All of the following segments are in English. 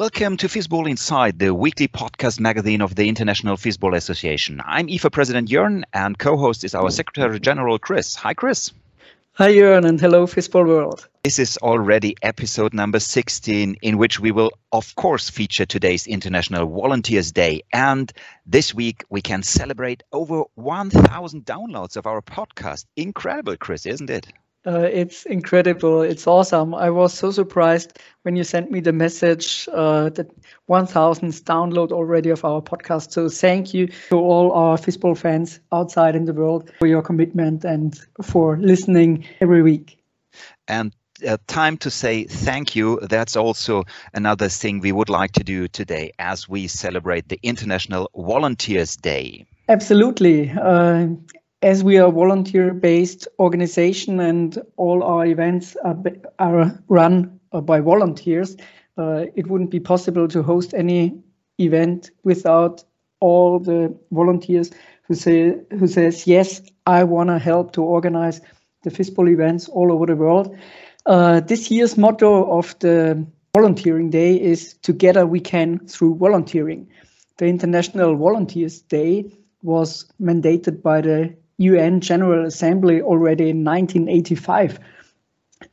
Welcome to Fistball Inside, the weekly podcast magazine of the International Fistball Association. I'm IFA President Jörn, and co-host is our Secretary General Chris. Hi, Chris. Hi, Jörn, and hello, Fistball World. This is already episode number 16, in which we will, of course, feature today's International Volunteers Day. And this week, we can celebrate over 1,000 downloads of our podcast. Incredible, Chris, isn't it? Uh, it's incredible. It's awesome. I was so surprised when you sent me the message uh, that 1,000 download already of our podcast. So thank you to all our Fistball fans outside in the world for your commitment and for listening every week. And uh, time to say thank you. That's also another thing we would like to do today as we celebrate the International Volunteers Day. Absolutely. Uh, as we are a volunteer-based organization and all our events are, are run uh, by volunteers, uh, it wouldn't be possible to host any event without all the volunteers who say who says yes, I want to help to organize the Fistball events all over the world. Uh, this year's motto of the volunteering day is "Together we can" through volunteering. The International Volunteers Day was mandated by the UN General Assembly already in 1985.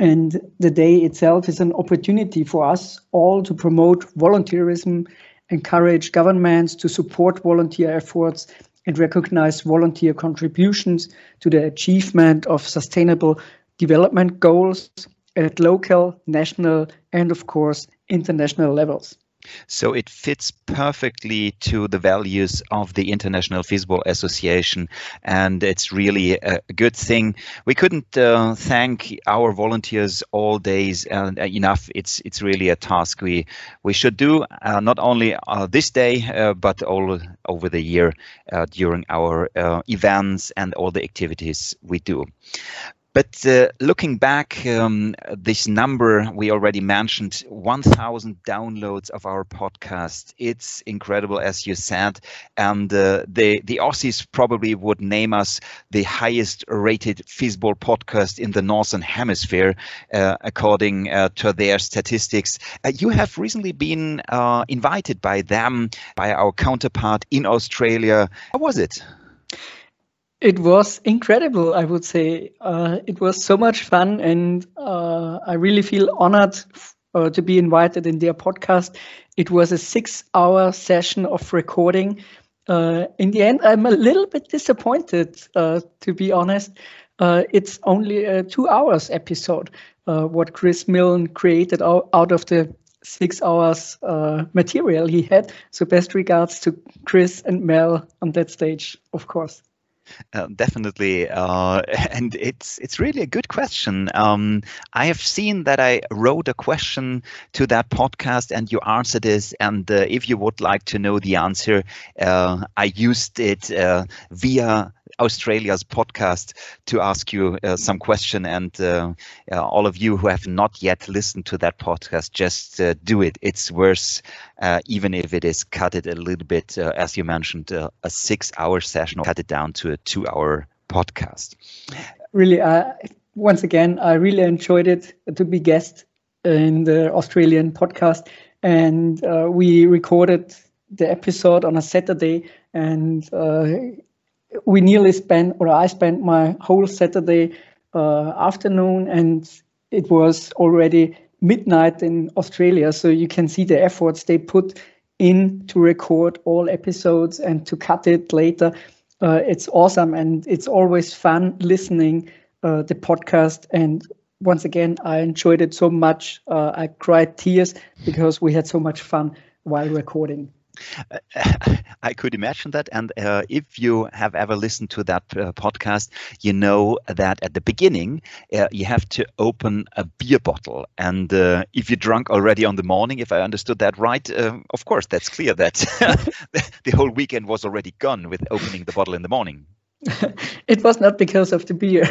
And the day itself is an opportunity for us all to promote volunteerism, encourage governments to support volunteer efforts, and recognize volunteer contributions to the achievement of sustainable development goals at local, national, and of course, international levels. So it fits perfectly to the values of the International Fistball Association, and it's really a good thing. We couldn't uh, thank our volunteers all days uh, enough. It's it's really a task we we should do uh, not only uh, this day uh, but all over the year uh, during our events and all the activities we do. But uh, looking back, um, this number we already mentioned 1,000 downloads of our podcast. It's incredible, as you said. And uh, the, the Aussies probably would name us the highest rated Fistball podcast in the Northern Hemisphere, uh, according uh, to their statistics. Uh, you have recently been uh, invited by them, by our counterpart in Australia. How was it? It was incredible, I would say. Uh, it was so much fun, and uh, I really feel honored uh, to be invited in their podcast. It was a six hour session of recording. Uh, in the end, I'm a little bit disappointed, uh, to be honest. Uh, it's only a two hours episode, what Chris Milne created out, of the six hours material he had. So, best regards to Chris and Mel on that stage, of course. Uh, definitely, uh, and it's it's really a good question. Um, I have seen that I wrote a question to that podcast, and you answered it. And uh, if you would like to know the answer, uh, I used it uh, via Australia's podcast to ask you uh, some question. And uh, uh, all of you who have not yet listened to that podcast, just uh, do it. It's worth, uh, even if it is cut it a little bit, as you mentioned, a six-hour session, cut it down to a two-hour podcast. Really, once again, I really enjoyed it to be guest in the Australian podcast, and we recorded the episode on a Saturday, and we nearly spent, or I spent my whole Saturday uh, afternoon, and it was already midnight in Australia. So you can see the efforts they put in to record all episodes and to cut it later. Uh, it's awesome, and it's always fun listening uh, the podcast. And once again, I enjoyed it so much. Uh, I cried tears because we had so much fun while recording. I could imagine that. And uh, if you have ever listened to that uh, podcast, you know that at the beginning, uh, you have to open a beer bottle. And uh, if you're drunk already on the morning, if I understood that right, uh, of course, that's clear that the whole weekend was already gone with opening the bottle in the morning. it was not because of the beer.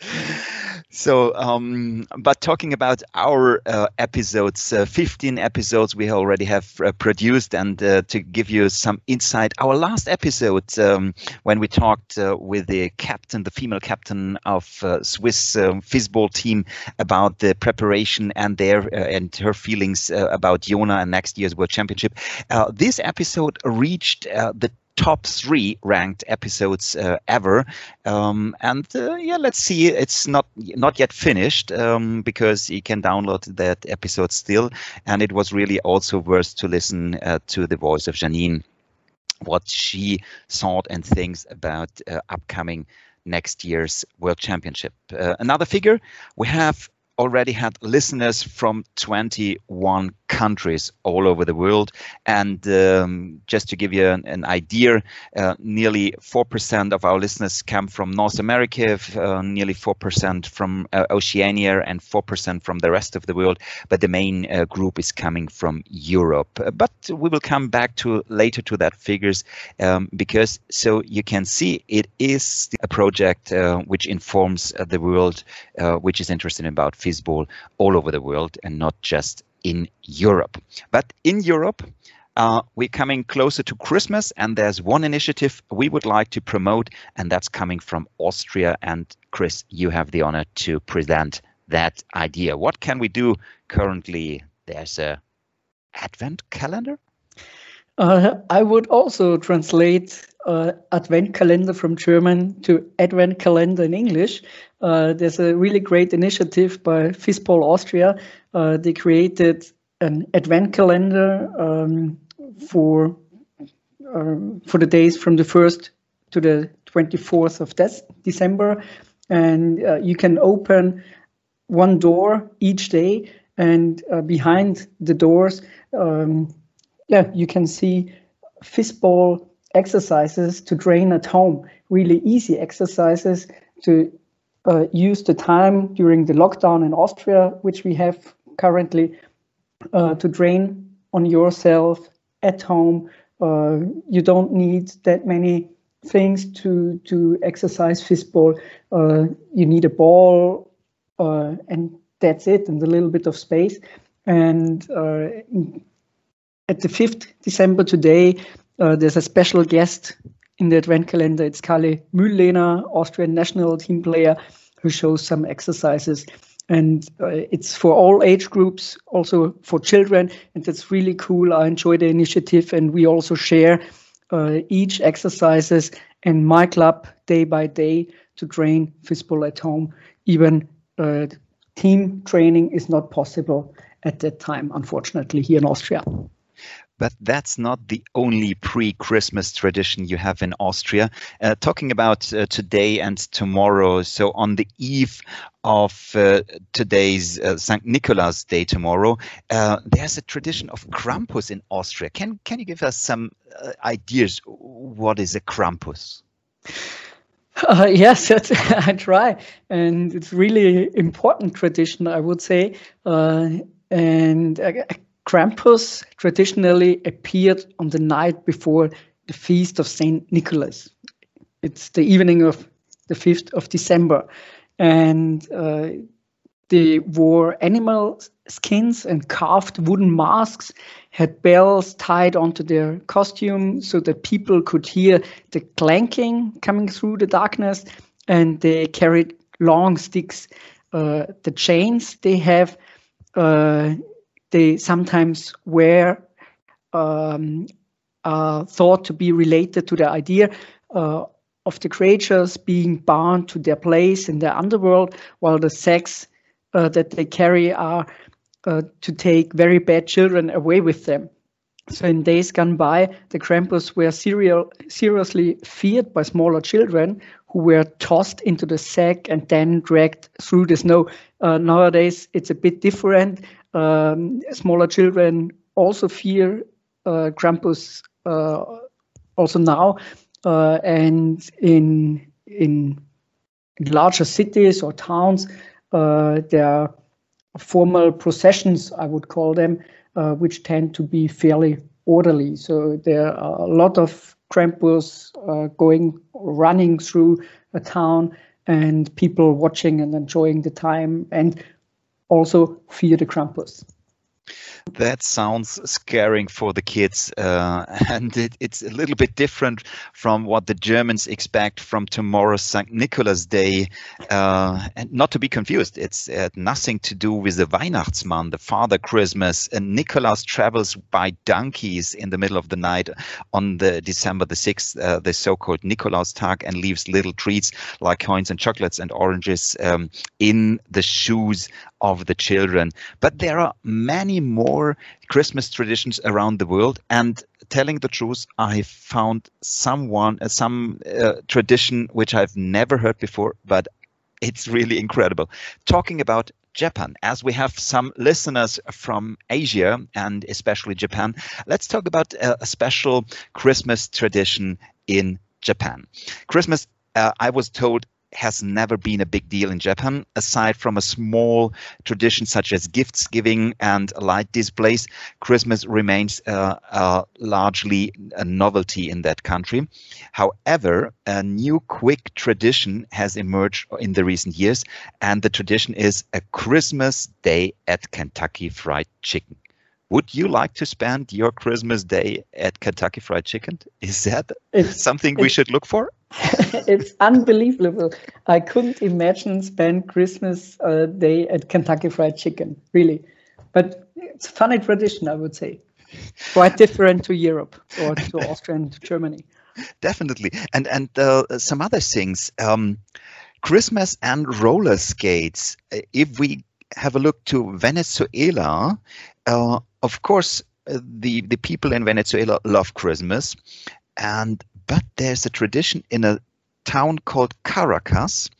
So, um, but talking about our uh, episodes, uh, 15 episodes we already have uh, produced, and uh, to give you some insight, our last episode um, when we talked uh, with the captain, the female captain of uh, Swiss um, Fistball team about the preparation and their and her feelings about Jona and next year's World Championship. this episode reached the top three ranked episodes uh, ever. Um, and uh, yeah, let's see. It's not not yet finished um, because you can download that episode still. And it was really also worth to listen uh, to the voice of Janine, what she thought and thinks about uh, upcoming next year's World Championship. Uh, another figure we have already had listeners from 21 countries all over the world. And um, just to give you an, an idea, uh, nearly 4% of our listeners come from North America, uh, nearly 4% from uh, Oceania, and 4% from the rest of the world. But the main uh, group is coming from Europe. Uh, but we will come back to later to that figures um, because so you can see it is a project uh, which informs the world, which is interested about Fistball all over the world and not just in Europe. But in Europe, uh, we're coming closer to Christmas, and there's one initiative we would like to promote, and that's coming from Austria. And Chris, you have the honor to present that idea. What can we do currently? There's a advent calendar. Uh, I would also translate uh, Advent calendar from German to Advent calendar in English. Uh, there's a really great initiative by Fistball Austria. Uh, they created an Advent calendar um, for um, for the days from the first to the 24th of December, and uh, you can open one door each day, and uh, behind the doors. Um, yeah, you can see fistball exercises to train at home, really easy exercises to uh, use the time during the lockdown in Austria, which we have currently, uh, to train on yourself at home. Uh, you don't need that many things to to exercise fistball. Uh, you need a ball, uh, and that's it, and a little bit of space. And uh, at the 5th December today, uh, there's a special guest in the advent calendar. It's Kalle Mühllehner, Austrian national team player, who shows some exercises. And uh, it's for all age groups, also for children. And that's really cool. I enjoy the initiative. And we also share uh, each exercises and my club day by day to train Fistball at home. Even uh, team training is not possible at that time, unfortunately, here in Austria. But that's not the only pre Christmas tradition you have in Austria. Uh, talking about uh, today and tomorrow, so on the eve of uh, today's uh, St. Nicholas Day tomorrow, uh, there's a tradition of Krampus in Austria. Can, can you give us some uh, ideas? What is a Krampus? Uh, yes, I try, and it's really important tradition, I would say. Uh, and uh, Krampus traditionally appeared on the night before the feast of Saint Nicholas. It's the evening of the 5th of December. And uh, they wore animal skins and carved wooden masks, had bells tied onto their costume so that people could hear the clanking coming through the darkness. And they carried long sticks. Uh, the chains they have uh, they sometimes were um, are thought to be related to the idea uh, of the creatures being bound to their place in the underworld, while the sacks uh, that they carry are uh, to take very bad children away with them. So in days gone by, the Krampus were serial, seriously feared by smaller children who were tossed into the sack and then dragged through the snow. Uh, nowadays, it's a bit different. Um, smaller children also fear uh, Krampus uh, also now, uh, and in in larger cities or towns, uh, there are formal processions, I would call them, uh, which tend to be fairly orderly. So there are a lot of Krampus uh, going running through a town and people watching and enjoying the time and also fear the Krampus. That sounds scaring for the kids, uh, and it, it's a little bit different from what the Germans expect from tomorrow's St. Nicholas Day. Uh, and not to be confused, it's uh, nothing to do with the Weihnachtsmann, the Father Christmas. And Nicholas travels by donkeys in the middle of the night on the December the sixth, uh, the so-called Nicholas Tag, and leaves little treats like coins and chocolates and oranges um, in the shoes of the children. But there are many more Christmas traditions around the world. And telling the truth, I found someone, uh, some uh, tradition which I've never heard before, but it's really incredible. Talking about Japan, as we have some listeners from Asia and especially Japan, let's talk about a, a special Christmas tradition in Japan. Christmas, uh, I was told, has never been a big deal in Japan, aside from a small tradition such as gifts giving and light displays. Christmas remains uh, uh, largely a novelty in that country. However, a new quick tradition has emerged in the recent years, and the tradition is a Christmas day at Kentucky Fried Chicken. Would you like to spend your Christmas day at Kentucky Fried Chicken? Is that it's, something we should look for? it's unbelievable. I couldn't imagine spend Christmas uh, day at Kentucky Fried Chicken, really. But it's a funny tradition, I would say. Quite different to Europe or to Austria and Germany. Definitely, and and uh, some other things. Um, Christmas and roller skates. Uh, if we have a look to Venezuela, uh, of course, uh, the the people in Venezuela love Christmas, and but there's a tradition in a town called Caracas.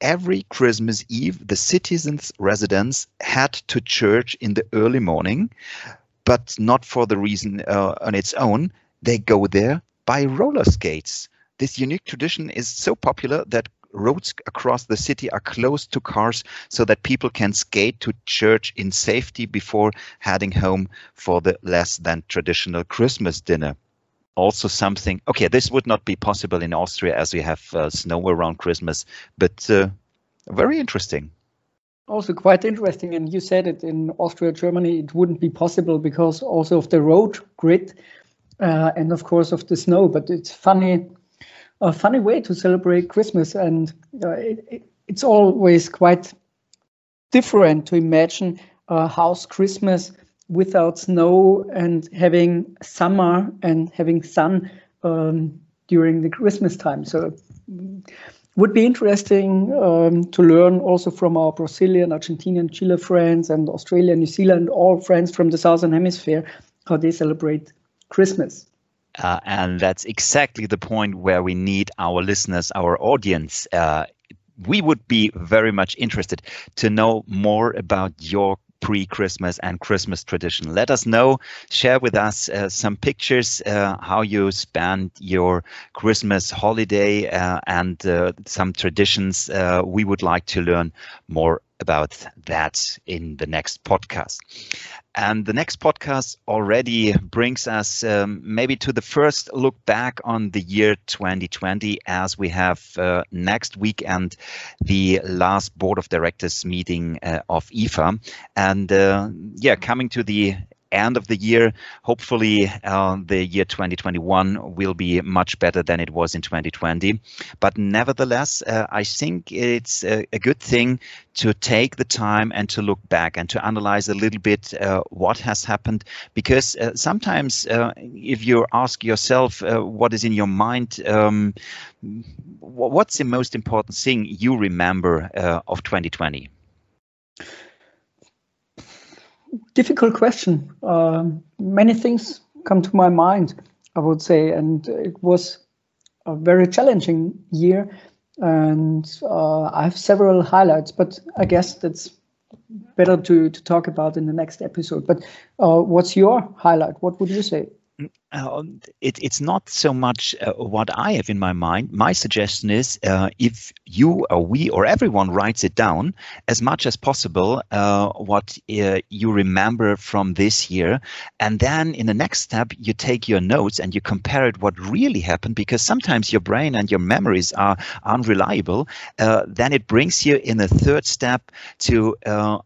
Every Christmas Eve, the citizens' residents had to church in the early morning, but not for the reason uh, on its own. They go there by roller skates. This unique tradition is so popular that roads across the city are closed to cars so that people can skate to church in safety before heading home for the less than traditional Christmas dinner also something okay this would not be possible in austria as we have uh, snow around christmas but uh, very interesting. Also quite interesting and you said it in austria germany it wouldn't be possible because also of the road grid uh, and of course of the snow but it's funny a funny way to celebrate christmas and uh, it, it, it's always quite different to imagine uh, how's christmas without snow and having summer and having sun um, during the Christmas time. So would be interesting um, to learn also from our Brazilian, Argentinian, Chile friends and Australia, New Zealand, all friends from the Southern Hemisphere, how they celebrate Christmas. Uh, and that's exactly the point where we need our listeners, our audience. Uh, we would be very much interested to know more about your pre-Christmas and Christmas tradition. Let us know, share with us uh, some pictures, uh, how you spend your Christmas holiday uh, and uh, some traditions. Uh, we would like to learn more about that in the next podcast. And the next podcast already brings us um, maybe to the first look back on the year 2020 as we have uh, next weekend the last board of directors meeting uh, of IFA. And uh, yeah, coming to the end of the year. Hopefully, uh, the year 2021 will be much better than it was in 2020. But nevertheless, uh, I think it's a, a, good thing to take the time and to look back and to analyze a little bit uh, what has happened. Because uh, sometimes, uh, if you ask yourself uh, what is in your mind, um, what's the most important thing you remember of 2020? Difficult question. Uh, many things come to my mind, I would say, and it was a very challenging year. And uh, I have several highlights, but I guess that's better to, to talk about in the next episode. But uh, what's your highlight? What would you say? Um, it, it's not so much uh, what I have in my mind. My suggestion is uh, if you or we or everyone writes it down as much as possible, uh, what you remember from this year, and then in the next step you take your notes and you compare it what really happened because sometimes your brain and your memories are unreliable. Then it brings you in a third step to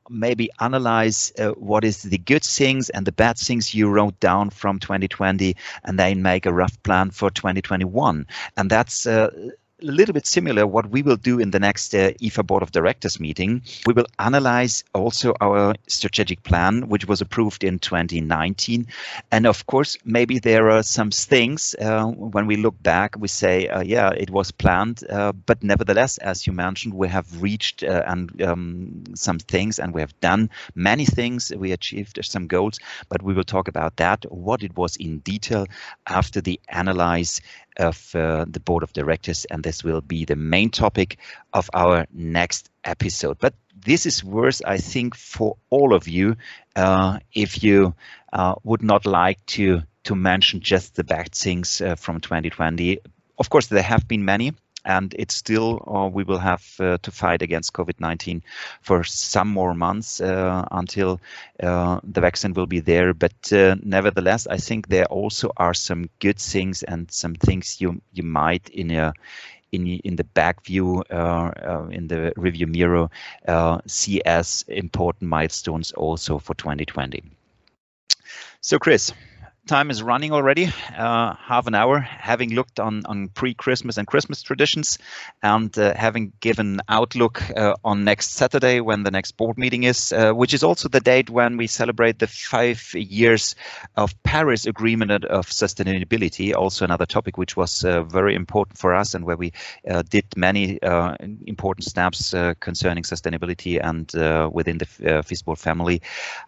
maybe analyze what is the good things and the bad things you wrote down from 2020 and then make a rough plan for 2021. And that's uh, a little bit similar what we will do in the next uh, IFA Board of Directors meeting. We will analyze also our strategic plan, which was approved in 2019. And of course, maybe there are some things uh, when we look back, we say, uh, yeah, it was planned. Uh, but nevertheless, as you mentioned, we have reached uh, and um, some things and we have done many things. We achieved some goals, but we will talk about that, what it was in detail after the analyze of uh, the board of directors, and this will be the main topic of our next episode. But this is worth, I think, for all of you uh, if you uh, would not like to to mention just the bad things uh, from 2020. Of course, there have been many and it's still uh, we will have uh, to fight against COVID-19 for some more months uh, until uh, the vaccine will be there. But uh, nevertheless, I think there also are some good things and some things you you might in a in, in the back view, uh, in the review mirror, see as important milestones also for 2020. So, Chris, time is running already, uh, half an hour, having looked on, on pre-Christmas and Christmas traditions and uh, having given outlook uh, on next Saturday when the next board meeting is, uh, which is also the date when we celebrate the five years of Paris Agreement of Sustainability, also another topic which was uh, very important for us and where we uh, did many important steps concerning sustainability and within the Fistball family.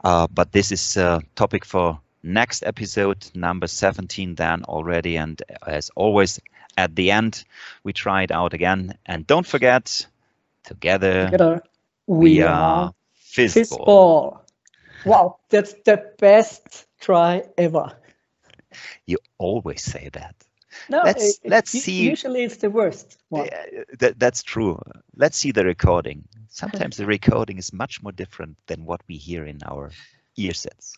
but this is a topic for next episode, number 17, then already. And as always, at the end, we try it out again. And don't forget, together, together we, we are Fistball. Wow, that's the best try ever. You always say that. No, let's it, let's see. Usually, it's the worst. One. That, that's true. Let's see the recording. Sometimes the recording is much more different than what we hear in our ear sets.